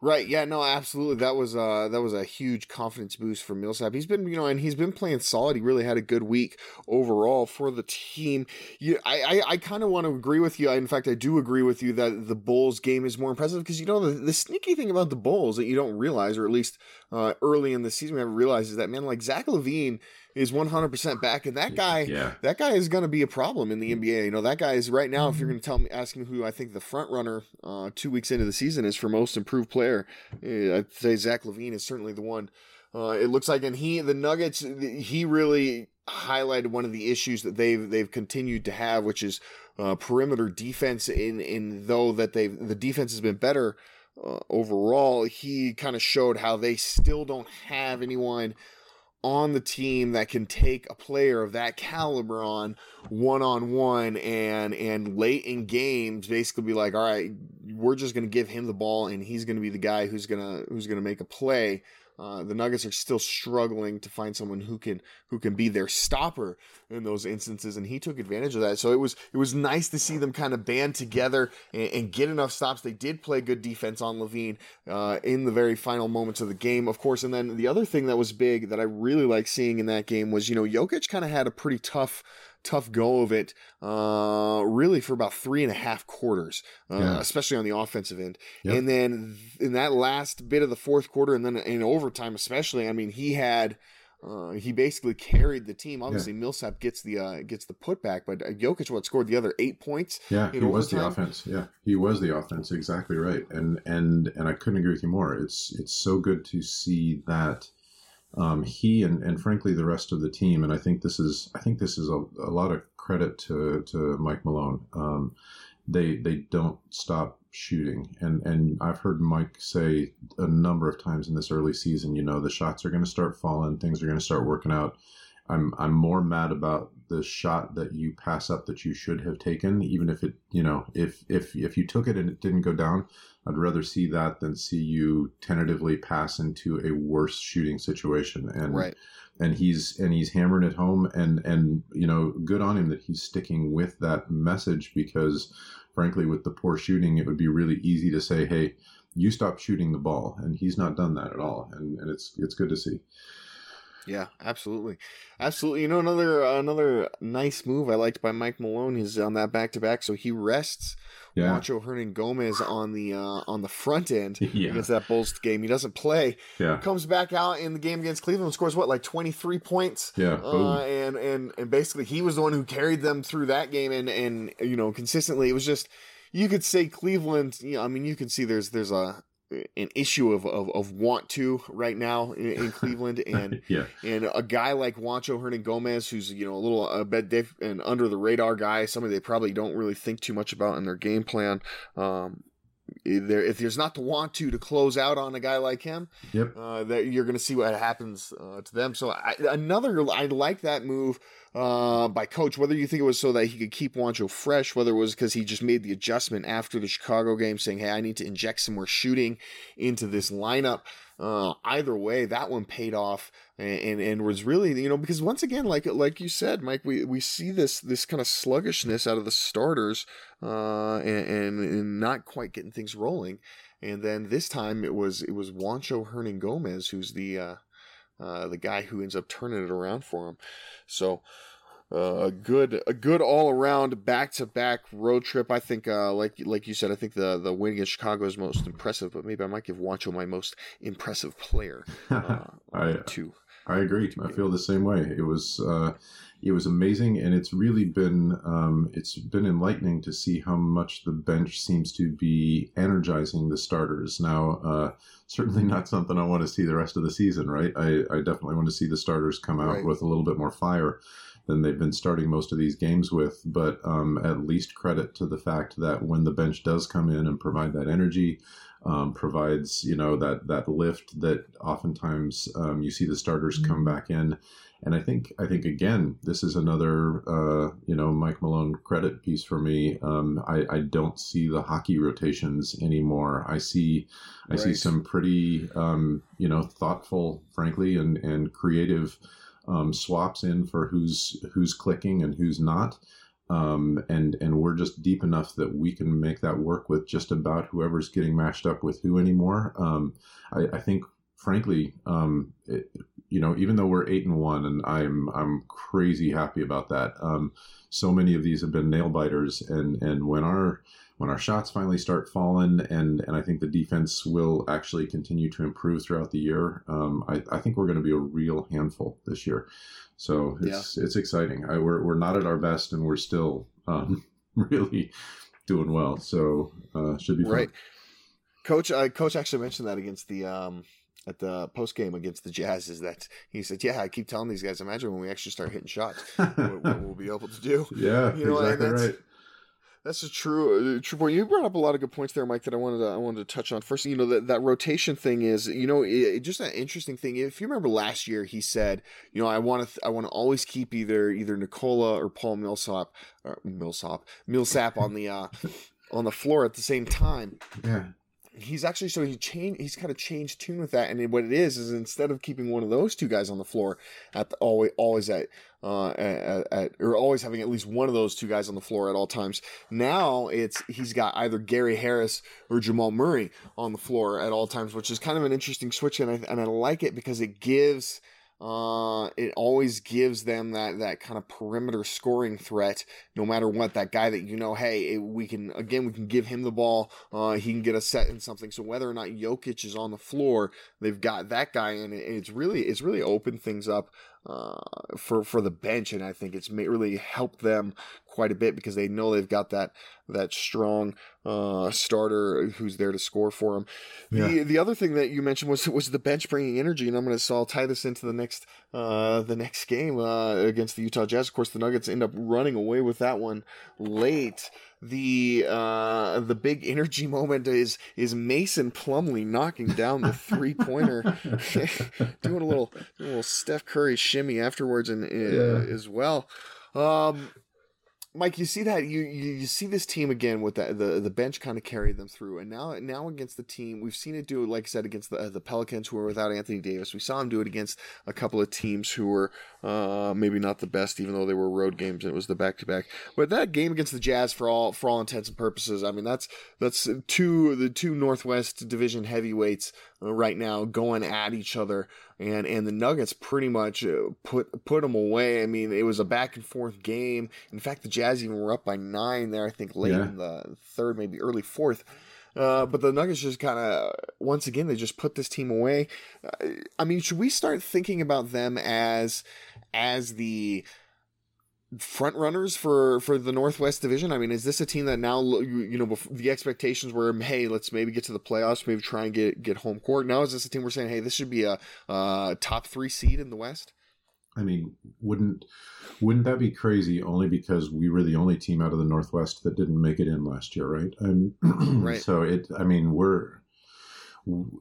Right, yeah, no, absolutely. That was uh that was a huge confidence boost for Millsap. He's been, you know, and he's been playing solid. He really had a good week overall for the team. You, I, I, I kind of want to agree with you. In fact, I do agree with you that the Bulls game is more impressive because you know the, the sneaky thing about the Bulls that you don't realize, or at least uh, early in the season we haven't realized, is that man, like Zach LaVine is one hundred percent back, and that guy, Yeah. that guy is going to be a problem in the NBA. You know, that guy is right now. If you're going to tell me, ask me who I think the front runner uh, two weeks into the season is for most improved player, eh, I'd say Zach LaVine is certainly the one. Uh, it looks like, and he, the Nuggets, he really highlighted one of the issues that they've they've continued to have, which is uh, perimeter defense. In in though that they the defense has been better uh, overall, he kind of showed how they still don't have anyone on the team that can take a player of that caliber on one on one and and late in games basically be like all right we're just going to give him the ball and he's going to be the guy who's going to who's going to make a play uh, the Nuggets are still struggling to find someone who can who can be their stopper in those instances, and he took advantage of that. So it was it was nice to see them kind of band together and, and get enough stops. They did play good defense on LaVine uh, in the very final moments of the game, of course. And then the other thing that was big that I really like seeing in that game was you know Jokic kind of had a pretty tough tough go of it, uh, really for about three and a half quarters, uh, Yeah. especially on the offensive end. Yep. And then in that last bit of the fourth quarter, and then in overtime, especially, I mean, he had. Uh, he basically carried the team. Obviously, Millsap gets the uh, gets the putback, but uh, Jokic what scored the other eight points. Yeah, he was the offense. Yeah, he was the offense. Exactly right. And and and I couldn't agree with you more. It's it's so good to see that Um, he and, and frankly the rest of the team, and I think this is I think this is a, a lot of credit to, to Mike Malone. Um, they they don't stop shooting, and and I've heard Mike say a number of times in this early season, you know, the shots are going to start falling, things are going to start working out. I'm I'm more mad about the shot that you pass up that you should have taken, even if it you know if if if you took it and it didn't go down. I'd rather see that than see you tentatively pass into a worse shooting situation. And Right. and he's and he's hammering it home and and you know good on him that he's sticking with that message because frankly with the poor shooting it would be really easy to say hey you stop shooting the ball and he's not done that at all and, and it's it's good to see Yeah, absolutely, absolutely. You know, another another nice move I liked by Mike Malone is on that back to back. So he rests yeah Juancho Hernangomez on the uh, on the front end Yeah. against that Bulls game. He doesn't play. yeah Comes back out in the game against Cleveland, scores what like twenty three points. yeah Uh, and and and basically he was the one who carried them through that game and and you know consistently it was just you could say Cleveland you know I mean you can see there's there's a an issue of of, of want to right now in, in Cleveland and yeah and a guy like Juancho Hernangomez, who's you know a little a bit diff- and under the radar guy, somebody they probably don't really think too much about in their game plan. Um, there, if there's not the want to to close out on a guy like him, yep uh, that you're going to see what happens uh, to them. So I, another, I like that move uh, by coach. Whether you think it was so that he could keep Juancho fresh, whether it was because he just made the adjustment after the Chicago game, saying, "Hey, I need to inject some more shooting into this lineup." Uh, either way, that one paid off, and, and and was really you know because once again, like like you said, Mike, we we see this this kind of sluggishness out of the starters, uh, and, and and not quite getting things rolling. And then this time it was it was Juancho Hernangomez who's the uh, uh, the guy who ends up turning it around for him. So uh, a good a good all around back to back road trip. I think uh, like like you said, I think the the win against Chicago is most impressive. But maybe I might give Juancho my most impressive player uh, I too. I agree. I feel the same way. It was uh, it was amazing, and it's really been um, it's been enlightening to see how much the bench seems to be energizing the starters. Now, uh, certainly not something I want to see the rest of the season. Right? I, I definitely want to see the starters come out Right. with a little bit more fire than they've been starting most of these games with. But um, at least credit to the fact that when the bench does come in and provide that energy, um, provides you know that that lift that oftentimes um, you see the starters come back in and i think i think again this is another uh, you know mike malone credit piece for me. Um, I, I don't see the hockey rotations anymore. I see i see some pretty um, you know thoughtful frankly and and creative um, swaps in for who's who's clicking and who's not. Um, and and we're just deep enough that we can make that work with just about whoever's getting mashed up with who anymore. Um, I, I think, frankly, um, it, you know, even though we're eight and one, and I'm I'm crazy happy about that. Um, so many of these have been nail biters, and and when our when our shots finally start falling, and and I think the defense will actually continue to improve throughout the year. Um, I, I think we're going to be a real handful this year. So it's it's exciting. I, we're we're not at our best, and we're still um, really doing well. So uh, should be fun. Right. Coach, uh, coach actually mentioned that against the um at the post game against the Jazz is that he said, "Yeah, I keep telling these guys. Imagine when we actually start hitting shots, what, what we'll be able to do." yeah, You know, exactly that's- right. That's a true uh, true point. You brought up a lot of good points there, Mike. That I wanted to I wanted to touch on first. You know that that rotation thing is you know it, just an interesting thing. If you remember last year, he said, you know, I want to I want to always keep either either Nikola or Paul Millsap or Millsap Millsap on the uh, on the floor at the same time Yeah, he's actually so he changed he's kind of changed tune with that and what it is is instead of keeping one of those two guys on the floor at the, always always at uh at, at or always having at least one of those two guys on the floor at all times now it's he's got either Gary Harris or Jamal Murray on the floor at all times which is kind of an interesting switch and I, and I like it because it gives uh, it always gives them that that kind of perimeter scoring threat, no matter what. That guy that you know, hey, it, we can again we can give him the ball. Uh, he can get a set in something. So whether or not Jokic is on the floor, they've got that guy, and it, it's really it's really opened things up uh, for for the bench, and I think it's really helped them quite a bit because they know they've got that that strong uh, starter who's there to score for them. The Yeah. the other thing that you mentioned was was the bench bringing energy, and I'm going to so I'll tie this into the next uh, the next game uh, against the Utah Jazz. Of course, the Nuggets end up running away with that one late. The uh, the big energy moment is is Mason Plumlee knocking down the three pointer, doing a little doing a little Steph Curry shimmy afterwards, and uh, as well. Um, Mike, you see that you, you you see this team again with the the, the bench kind of carried them through, and now now against the team, we've seen it do like I said against the the Pelicans who were without Anthony Davis. We saw him do it against a couple of teams who were uh, maybe not the best, even though they were road games. and It was the back to back, but that game against the Jazz, for all for all intents and purposes, I mean that's that's two the two Northwest Division heavyweights right now going at each other and and the Nuggets pretty much uh, put put them away. I mean, it was a back and forth game. In fact, the Jazz even were up by nine there. I think late Yeah. in the third, maybe early fourth. Uh, but the Nuggets just kind of once again they just put this team away. Uh, I mean, should we start thinking about them as as the front runners for for the Northwest Division? I mean, is this a team that now you, know the expectations were, hey, let's maybe get to the playoffs, maybe try and get get home court. Now is this a team we're saying, hey, this should be a uh, top three seed in the West? I mean, wouldn't wouldn't that be crazy? Only because we were the only team out of the Northwest that didn't make it in last year, right? Um, Right. So it, I mean, we're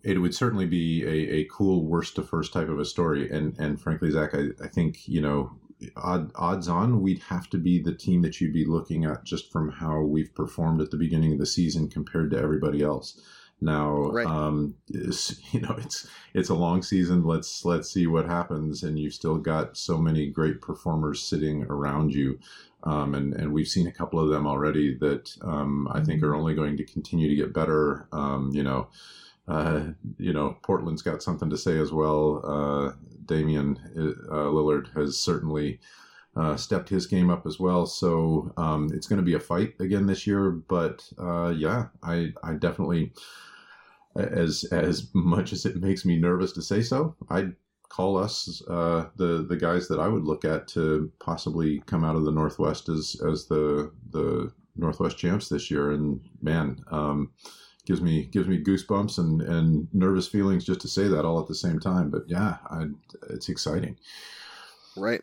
it would certainly be a, a cool worst to first type of a story, and and frankly, Zach, I, I think you know. Odd, odds on, we'd have to be the team that you'd be looking at just from how we've performed at the beginning of the season compared to everybody else. Now, Right. um, is, you know, it's it's a long season. Let's let's see what happens. And you've still got so many great performers sitting around you, um, and and we've seen a couple of them already that um, I think are only going to continue to get better. Um, you know, uh, you know, Portland's got something to say as well. Uh, Damian uh, Lillard has certainly. Uh, stepped his game up as well, so um, it's going to be a fight again this year. But uh, yeah, I I definitely as as much as it makes me nervous to say so, I'd call us the the guys that I would look at to possibly come out of the Northwest as as the the Northwest champs this year. And man, um, gives me gives me goosebumps and and nervous feelings just to say that all at the same time. But yeah, I, it's exciting. Right.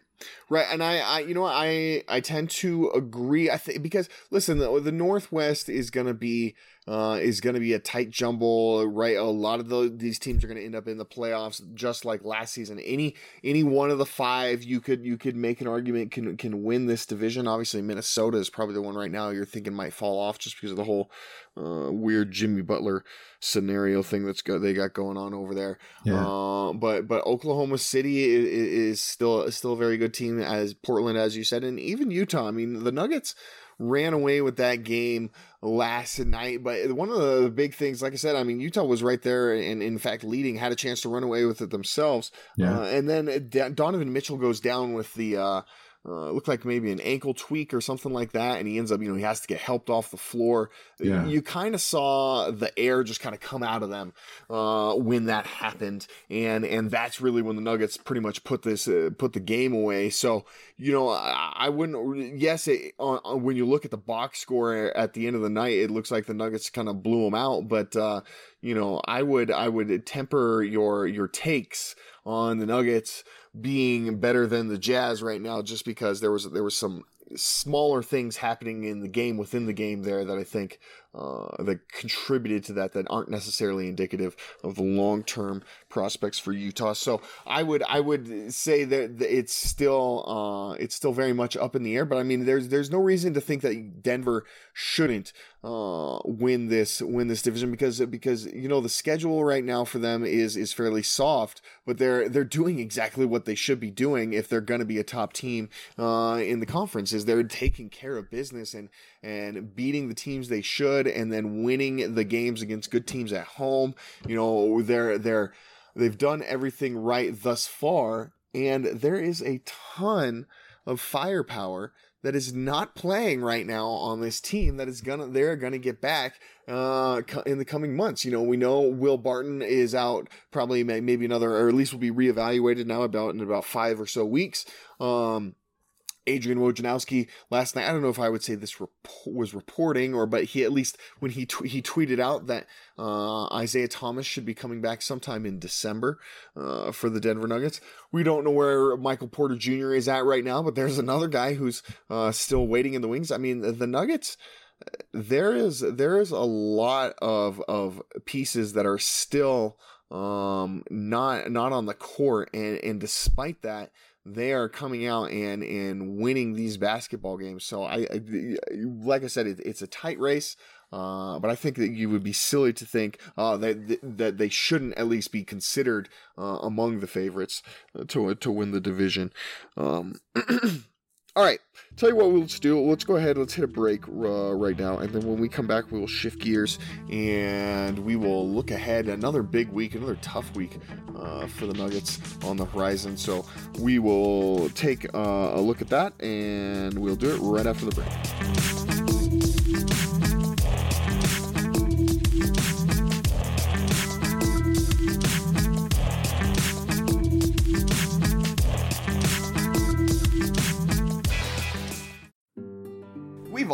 Right. And I, I you know, I, I tend to agree. I think because listen, the, the Northwest is going to be, uh, is going to be a tight jumble, right? A lot of the, these teams are going to end up in the playoffs, just like last season. Any, any one of the five, you could, you could make an argument can, can win this division. Obviously, Minnesota is probably the one right now you're thinking might fall off just because of the whole, uh, weird Jimmy Butler scenario thing that's go, they got going on over there. Yeah. Uh, but but Oklahoma City is, is still is still a very good team as Portland, as you said, and even Utah. I mean, the Nuggets ran away with that game last night. But one of the big things, like I said, I mean, Utah was right there and in fact leading, had a chance to run away with it themselves. Yeah. Uh, and then Donovan Mitchell goes down with the. Uh, uh, looked like maybe an ankle tweak or something like that, and he ends up, you know, he has to get helped off the floor. Yeah. You kind of saw the air just kind of come out of them uh, when that happened, and and that's really when the Nuggets pretty much put this uh, put the game away. So you know, I, I wouldn't. Yes, it, when you look at the box score at the end of the night, it looks like the Nuggets kind of blew them out. But uh, you know, I would I would temper your your takes on the Nuggets being better than the Jazz right now, just because there was there was some smaller things happening in the game within the game there that I think uh, that contributed to that that aren't necessarily indicative of the long term prospects for Utah. So I would I would say that it's still uh, it's still very much up in the air. But I mean, there's there's no reason to think that Denver shouldn't uh, win this win this division because because you know the schedule right now for them is is fairly soft, but they're they're doing exactly what they should be doing if they're going to be a top team uh, in the conference. Is they're taking care of business and and beating the teams they should, and then winning the games against good teams at home. You know they're they're they've done everything right thus far, and there is a ton of firepower that is not playing right now on this team that is gonna they're gonna get back uh in the coming months. You know we know will barton is out probably maybe another or at least will be reevaluated now about in about five or so weeks. Um Adrian Wojnarowski last night. I don't know if I would say this rep- was reporting or, but he at least when he tw- he tweeted out that uh, Isaiah Thomas should be coming back sometime in December uh, for the Denver Nuggets. We don't know where Michael Porter Jr. is at right now, but there's another guy who's uh, still waiting in the wings. I mean, the, Nuggets there is there is a lot of of pieces that are still um not not on the court and and despite that they are coming out and and winning these basketball games. So I, I like I said, it, it's a tight race. Uh, but I think that you would be silly to think uh, that that they shouldn't at least be considered uh, among the favorites to to win the division. Um, All right, tell you what, let's do. Let's go ahead. Let's hit a break uh, right now, and then when we come back, we will shift gears and we will look ahead. Another big week, another tough week uh, for the Nuggets on the horizon. So we will take uh, a look at that, and we'll do it right after the break.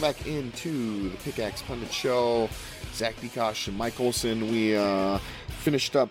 Welcome back into the Pickaxe Pundit Show. Zach Bikosh and Mike Olson. We uh, finished up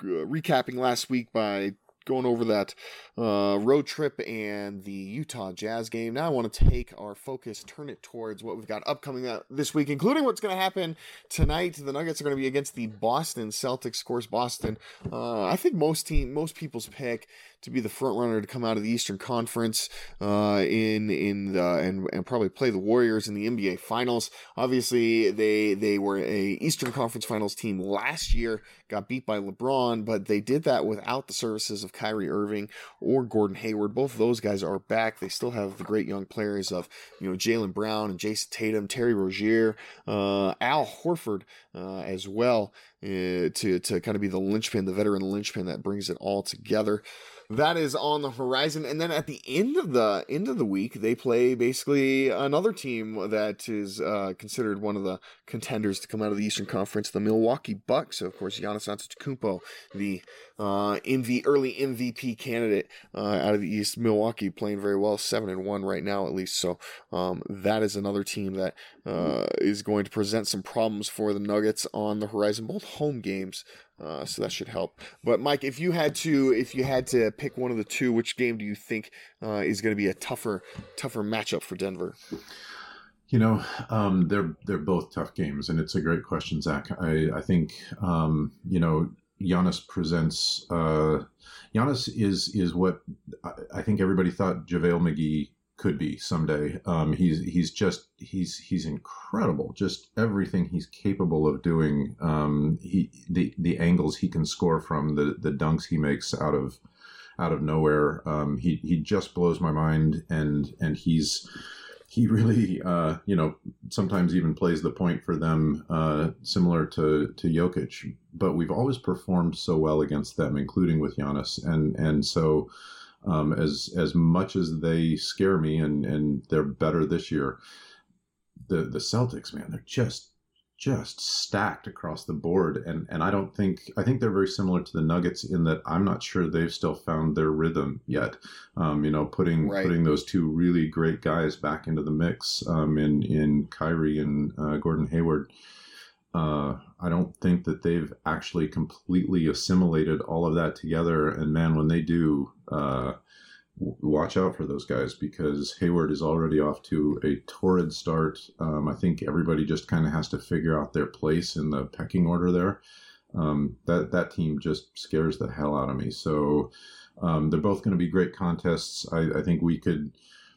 uh, recapping last week by going over that uh, road trip and the Utah Jazz game. Now I want to take our focus, turn it towards what we've got upcoming uh, this week, including what's going to happen tonight. The Nuggets are going to be against the Boston Celtics. Of course, Boston. Uh, I think most team, most people's pick to be the front runner to come out of the Eastern Conference uh, in in the, and and probably play the Warriors in the NBA Finals. Obviously, they they were a Eastern Conference Finals team last year, got beat by LeBron, but they did that without the services of Kyrie Irving or Gordon Hayward. Both of those guys are back. They still have the great young players of you know Jaylen Brown and Jayson Tatum, Terry Rozier, uh, Al Horford uh, as well. Uh, to to kind of be the linchpin, the veteran linchpin that brings it all together that is on the horizon. And then at the end of the end of the week they play basically another team that is uh, considered one of the contenders to come out of the eastern conference the milwaukee bucks. So of course Giannis Antetokounmpo the uh, MV, early mvp candidate uh, out of the east. Milwaukee playing very well seven and one right now at least. So um, that is another team that uh, is going to present some problems for the nuggets on the horizon both home games uh, so that should help. But Mike, if you had to, if you had to pick one of the two, which game do you think uh, is going to be a tougher, tougher matchup for Denver? You know, um, they're they're both tough games, and it's a great question, Zach. I I think um, you know Giannis presents. Uh, Giannis is is what I, I think everybody thought JaVale McGee could be someday. Um, he's he's just he's he's incredible. Just everything he's capable of doing. Um, he the the angles he can score from, the the dunks he makes out of out of nowhere. Um, he he just blows my mind, and and he's he really, uh, you know, sometimes even plays the point for them, uh, similar to to Jokic. But we've always performed so well against them, including with Giannis, and and so um, as as much as they scare me, and and they're better this year. The the Celtics, man, they're just just stacked across the board and and I don't think I think they're very similar to the Nuggets in that I'm not sure they've still found their rhythm yet. Um, you know, putting Right. putting those two really great guys back into the mix um, in in Kyrie and uh, Gordon Hayward. Uh, I don't think that they've actually completely assimilated all of that together. And man, when they do, uh, w- watch out for those guys because Hayward is already off to a torrid start. Um, I think everybody just kind of has to figure out their place in the pecking order there. Um, that that team just scares the hell out of me. So um, they're both going to be great contests. I, I think we could,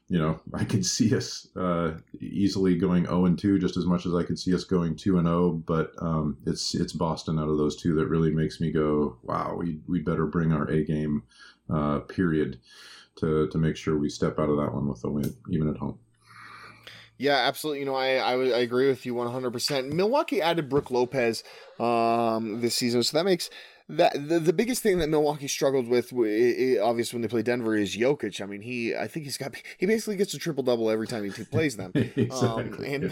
you know, I could see us uh, easily going zero and two just as much as I could see us going two and zero. But um, it's it's Boston out of those two that really makes me go, wow, we we better bring our A game. Uh, period to to make sure we step out of that one with a win, even at home. Yeah, absolutely. You know, I I, I agree with you 100%. Milwaukee added Brook Lopez um, this season, so that makes that the, the biggest thing that Milwaukee struggled with, w- i- i- obviously when they play Denver, is Jokic. I mean, he I think he's got he basically gets a triple double every time he t- plays them. exactly. Um, and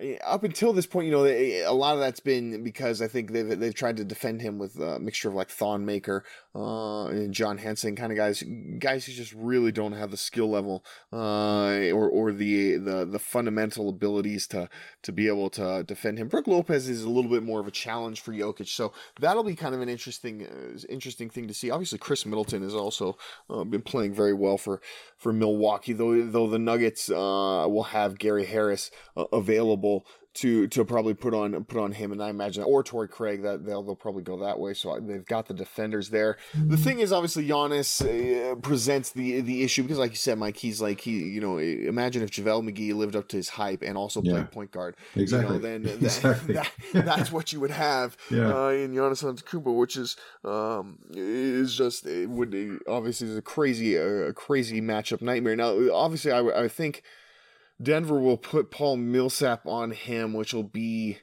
yeah. up until this point, you know, they- a lot of that's been because I think they've they've tried to defend him with a mixture of like Thon Maker uh, and John Henson kind of guys, guys who just really don't have the skill level uh, or or the the the fundamental abilities to to be able to defend him. Brook Lopez is a little bit more of a challenge for Jokic, so that'll be kind of an interesting uh, interesting thing to see. Obviously, Khris Middleton has also uh, been playing very well for for Milwaukee, though though the Nuggets uh, will have Gary Harris uh, available to to probably put on put on him, and I imagine or Torrey Craig that they'll they'll probably go that way. So they've got the defenders there. The thing is, obviously, Giannis uh, presents the the issue because, like you said, Mike, he's like he you know imagine if JaVale McGee lived up to his hype and also Yeah. played point guard. Exactly. You know, then that, Exactly. that, that's what you would have Yeah. uh, in Giannis Antetokounmpo, which is um, is just it would obviously is a crazy a crazy matchup nightmare. Now, obviously, I, I think Denver will put Paul Millsap on him, which will be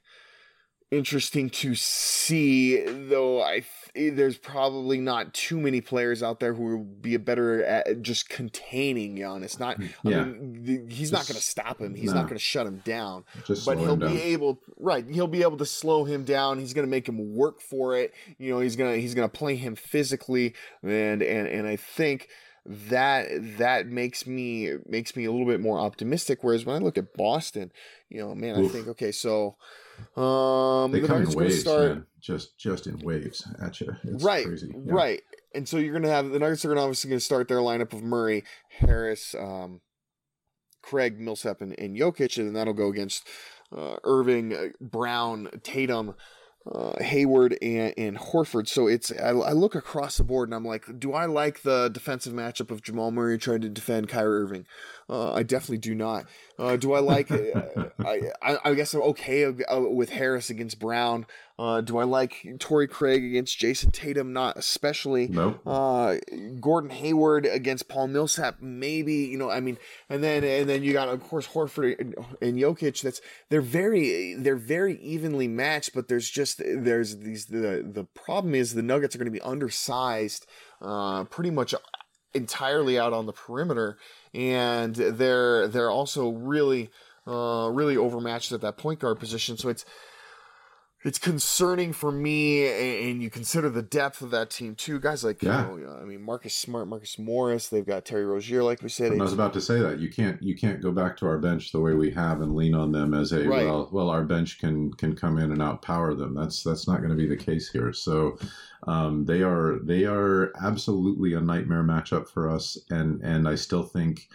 interesting to see. Though I th- eh, there's probably not too many players out there who will be better at just containing Giannis. Not, Yeah. I mean, he's not going to stop him. He's no. not going to shut him down Just but he'll down. be able right he'll be able to slow him down he's going to make him work for it you know he's going to he's to play him physically and and and i think that that makes me makes me a little bit more optimistic whereas when i look at boston you know man i think okay so um They the come in Nuggets are gonna waves, start man. Just just in waves at you. It's right, crazy. Yeah. right. And so you're gonna have the Nuggets are gonna obviously gonna start their lineup of Murray, Harris, um, Craig, Millsap, and, and Jokic, and then that'll go against uh, Irving, uh, Brown, Tatum, uh, Hayward, and, and Horford. So it's I, I look across the board and I'm like, do I like the defensive matchup of Jamal Murray trying to defend Kyrie Irving? Uh, I definitely do not. Uh, do I like? Uh, I, I guess I'm okay uh, with Harris against Brown. Uh, do I like Torrey Craig against Jayson Tatum? Not especially. Nope. Uh, Gordon Hayward against Paul Millsap, maybe. You know, I mean, and then and then you got of course Horford and, and Jokic. That's they're very they're very evenly matched, but there's just there's these the the problem is the Nuggets are going to be undersized, uh, pretty much entirely out on the perimeter, and they're they're also really uh, really overmatched at that point guard position. So it's it's concerning for me, and you consider the depth of that team too. Guys like Yeah. you know, I mean Marcus Smart, Marcus Morris. They've got Terry Rozier, like we said. I was about to say that you can't you can't go back to our bench the way we have and lean on them as a Right. well well our bench can can come in and outpower them. That's that's not going to be the case here. So um, they are they are absolutely a nightmare matchup for us, and and I still think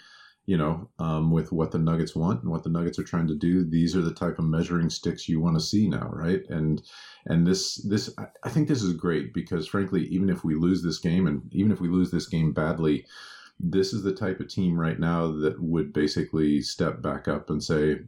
you know um, with what the Nuggets want and what the Nuggets are trying to do, these are the type of measuring sticks you want to see now, right? And and this this I- I think this is great because frankly, even if we lose this game and even if we lose this game badly this is the type of team right now that would basically step back up and say,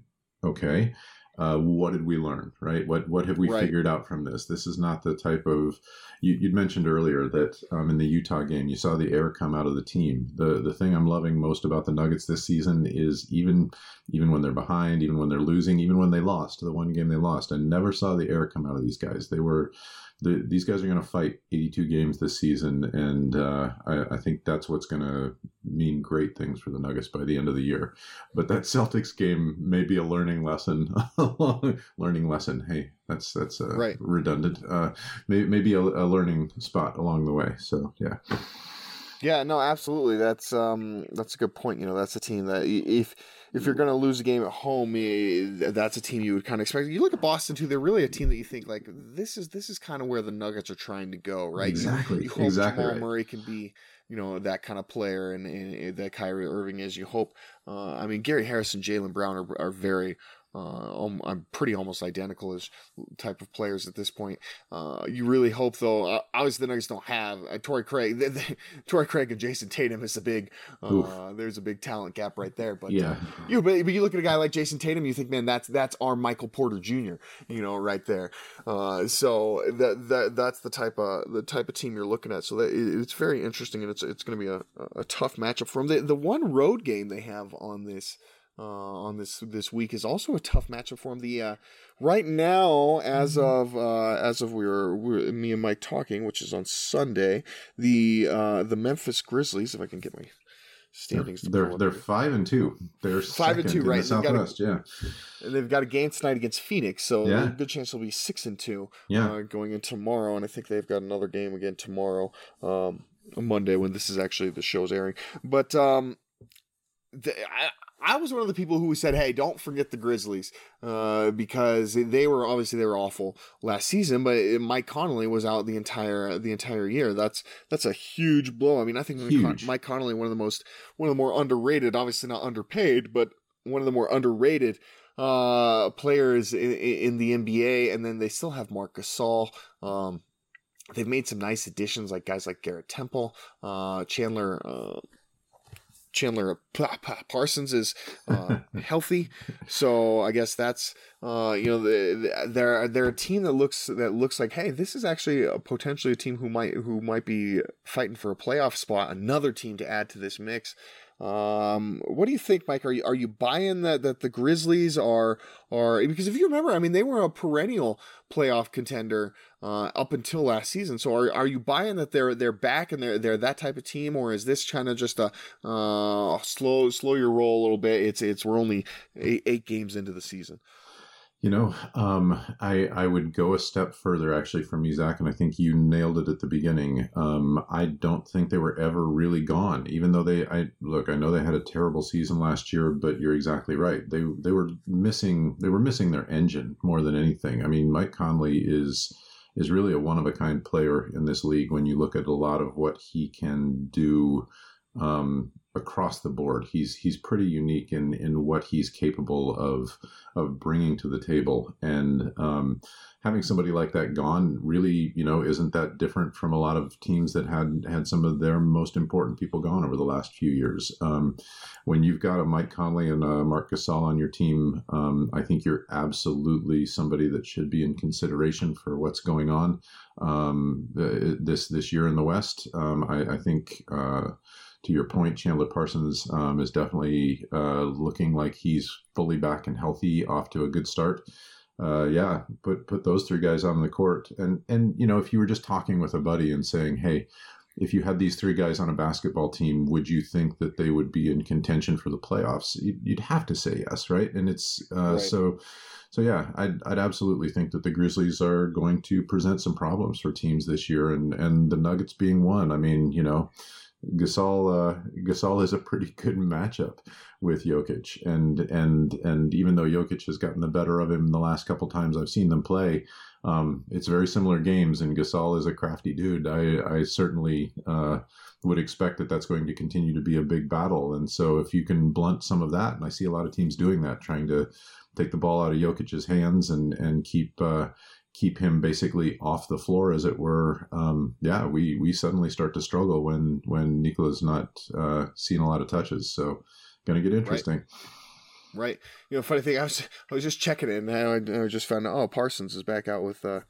okay, uh, what did we learn, right? What what have we Right. figured out from this? This is not the type of you, you'd mentioned earlier that um, in the Utah game you saw the air come out of the team. The the thing I'm loving most about the Nuggets this season is even even when they're behind, even when they're losing, even when they lost the one game they lost, I never saw the air come out of these guys. They were the, these guys are going to fight 82 games this season, and uh, I, I think that's what's going to mean great things for the Nuggets by the end of the year. But that Celtics game may be a learning lesson. learning lesson. Hey, that's that's uh, Right. redundant. Uh, maybe maybe a, a learning spot along the way. So yeah, Yeah, no, absolutely. That's um, that's a good point. You know, that's a team that if if you're going to lose a game at home, eh, that's a team you would kind of expect. You look at Boston too; they're really a team that you think like this is this is kind of where the Nuggets are trying to go, right? Exactly, You, hope exactly Jamal right. Murray can be, you know, that kind of player, and, and that Kyrie Irving is. You hope. Uh, I mean, Gary Harris and Jaylen Brown are, are very. Uh, I'm pretty almost identical as type of players at this point. Uh, you really hope, though. Uh, obviously, the Nuggets don't have uh, Torrey Craig. The, the, Torrey Craig and Jayson Tatum is a big. Uh, there's a big talent gap right there. But yeah. uh, you but, but you look at a guy like Jayson Tatum, you think, man, that's that's our Michael Porter Jr. You know, right there. Uh, so that that that's the type of the type of team you're looking at. So that it- it's very interesting, and it's it's going to be a, a tough matchup for them. The, the one road game they have on this. Uh, on this this week is also a tough matchup for them. The uh, right now, as of uh, as of we were, we were me and Mike talking, which is on Sunday, the uh, the Memphis Grizzlies. If I can get my standings, to They're up they're five and two. They're Five and two, right. The got a- Southwest, yeah, And they've got a game tonight against Phoenix, so Yeah. a good chance they'll be six and two yeah. uh, going in tomorrow. And I think they've got another game again tomorrow, um, Monday when this is actually the show's airing. But um, the, I. I was one of the people who said, "Hey, don't forget the Grizzlies," uh, because they were obviously they were awful last season. But Mike Conley was out the entire the entire year. That's that's a huge blow. I mean, I think Mike Con- Huge. Mike Conley one of the most one of the more underrated, obviously not underpaid, but one of the more underrated uh, players in, in the NBA, and then they still have Marc Gasol. Um, they've made some nice additions, like guys like Garrett Temple, uh, Chandler. Uh, Chandler Pa- Pa- Parsons is uh, healthy, so I guess that's uh, you know the, the, they're they're a team that looks that looks like hey this is actually a, potentially a team who might who might be fighting for a playoff spot, another team to add to this mix. Um, what do you think, Mike? Are you are you buying that that the Grizzlies are are because if you remember, I mean, they were a perennial playoff contender uh, up until last season. So are are you buying that they're they're back and they're they're that type of team, or is this kind of just a uh, slow slow your roll a little bit? It's it's we're only eight, eight games into the season. You know, um, I I would go a step further actually from you, Zach, and I think you nailed it at the beginning. Um, I don't think they were ever really gone, even though they. I look, I know they had a terrible season last year, but you're exactly right. They they were missing they were missing their engine more than anything. I mean, Mike Conley is is really a one of a kind player in this league when you look at a lot of what he can do um, across the board. He's he's pretty unique in in what he's capable of of bringing to the table, and um, having somebody like that gone really, you know, isn't that different from a lot of teams that had had some of their most important people gone over the last few years. Um, when you've got a Mike Conley and a Marc Gasol on your team, um, I think you're absolutely somebody that should be in consideration for what's going on um, this this year in the West. Um, I, I think. Uh, to your point, Chandler Parsons um, is definitely uh, looking like he's fully back and healthy, off to a good start. Uh, yeah, put put those three guys on the court, and and you know if you were just talking with a buddy and saying, hey, if you had these three guys on a basketball team, would you think that they would be in contention for the playoffs? You'd, you'd have to say yes, right? And it's uh, Right. so. So yeah, I'd, I'd absolutely think that the Grizzlies are going to present some problems for teams this year, and and the Nuggets being one. I mean, you know, Gasol uh, Gasol is a pretty good matchup with Jokic, and and and even though Jokic has gotten the better of him the last couple times I've seen them play, um, it's very similar games. And Gasol is a crafty dude. I I certainly uh, would expect that that's going to continue to be a big battle. And so if you can blunt some of that, and I see a lot of teams doing that, trying to take the ball out of Jokic's hands and and keep. Uh, keep him basically off the floor, as it were. Um, yeah, we we suddenly start to struggle when when Nikola's not uh, seeing a lot of touches. So, going to get interesting. right? You know, funny thing, I was I was just checking it, and I, I just found out, oh, Parsons is back out with. Uh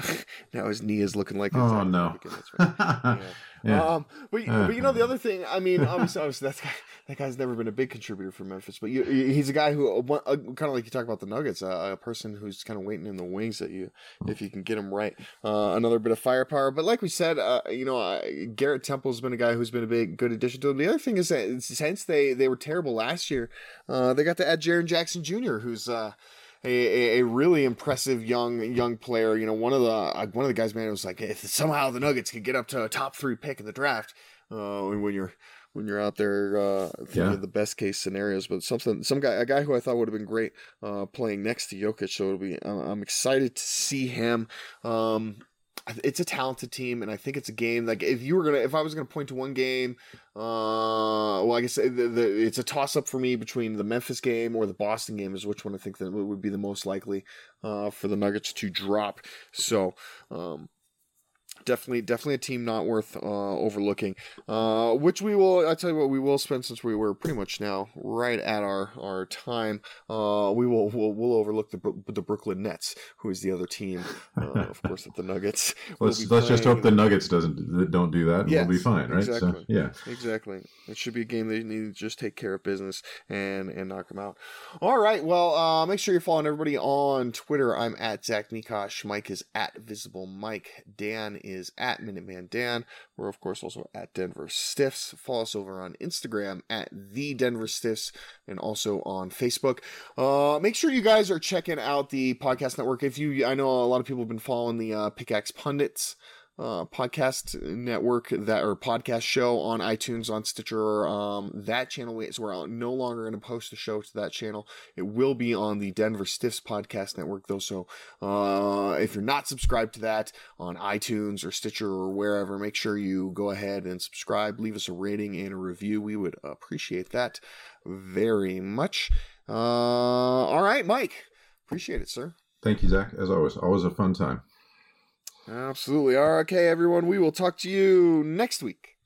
now his knee is looking like. Oh no! Right. yeah. yeah. Um, but, but you know the other thing, I mean, obviously, obviously that guy, that guy's never been a big contributor for Memphis, but you, he's a guy who, uh, uh kind of like you talk about the Nuggets, uh, a person who's kind of waiting in the wings at you if you can get him right. Uh, another bit of firepower, but like we said, uh, you know, Garrett Temple's been a guy who's been a big good addition to him. The other thing is that since they they were terrible last year, they got to add Jaren Jackson Jr., who's a, a, really impressive young young player. You know, one of the uh, one of the guys, man, was like if somehow the Nuggets could get up to a top three pick in the draft, uh, when you're when you're out there uh, thinking yeah. the best case scenarios. But something, some guy, a guy who I thought would have been great uh, playing next to Jokic. So it'll be, I'm excited to see him. Um, it's a talented team, and I think it's a game like if you were gonna, if I was gonna point to one game, uh, well, I guess the, the, it's a toss up for me between the Memphis game or the Boston game is which one I think that would be the most likely uh, for the Nuggets to drop. So, um, definitely definitely a team not worth uh, overlooking. Uh, which we will i tell you what we will spend since we were pretty much now right at our our time uh, we will we'll, we'll overlook the the brooklyn nets who is the other team. Uh, of course at the nuggets let's let's just hope the nuggets doesn't don't do that yes, we'll be fine right? Exactly. so yeah. Exactly. It should be a game they need to just take care of business and and knock them out. All right well uh, make sure you're following everybody on twitter. I'm at zach mikosh mike is at visible mike. Dan is is at Minuteman Dan. We're of course also at Denver Stiffs. Follow us over on Instagram at the Denver Stiffs and also on Facebook. Uh, make sure you guys are checking out the podcast network. If you, I know a lot of people have been following the uh, Pickaxe Pundits uh, podcast network that or podcast show on iTunes on Stitcher. Um, that channel is we're no longer going to post the show to that channel. It will be on the Denver Stiffs podcast network though. So uh, if you're not subscribed to that on iTunes or Stitcher or wherever, make sure you go ahead and subscribe. Leave us a rating and a review. We would appreciate that very much. Uh, all right, Mike. Appreciate it, sir. Thank you, Zach. As always, always a fun time. Absolutely. Okay, everyone. We will talk to you next week.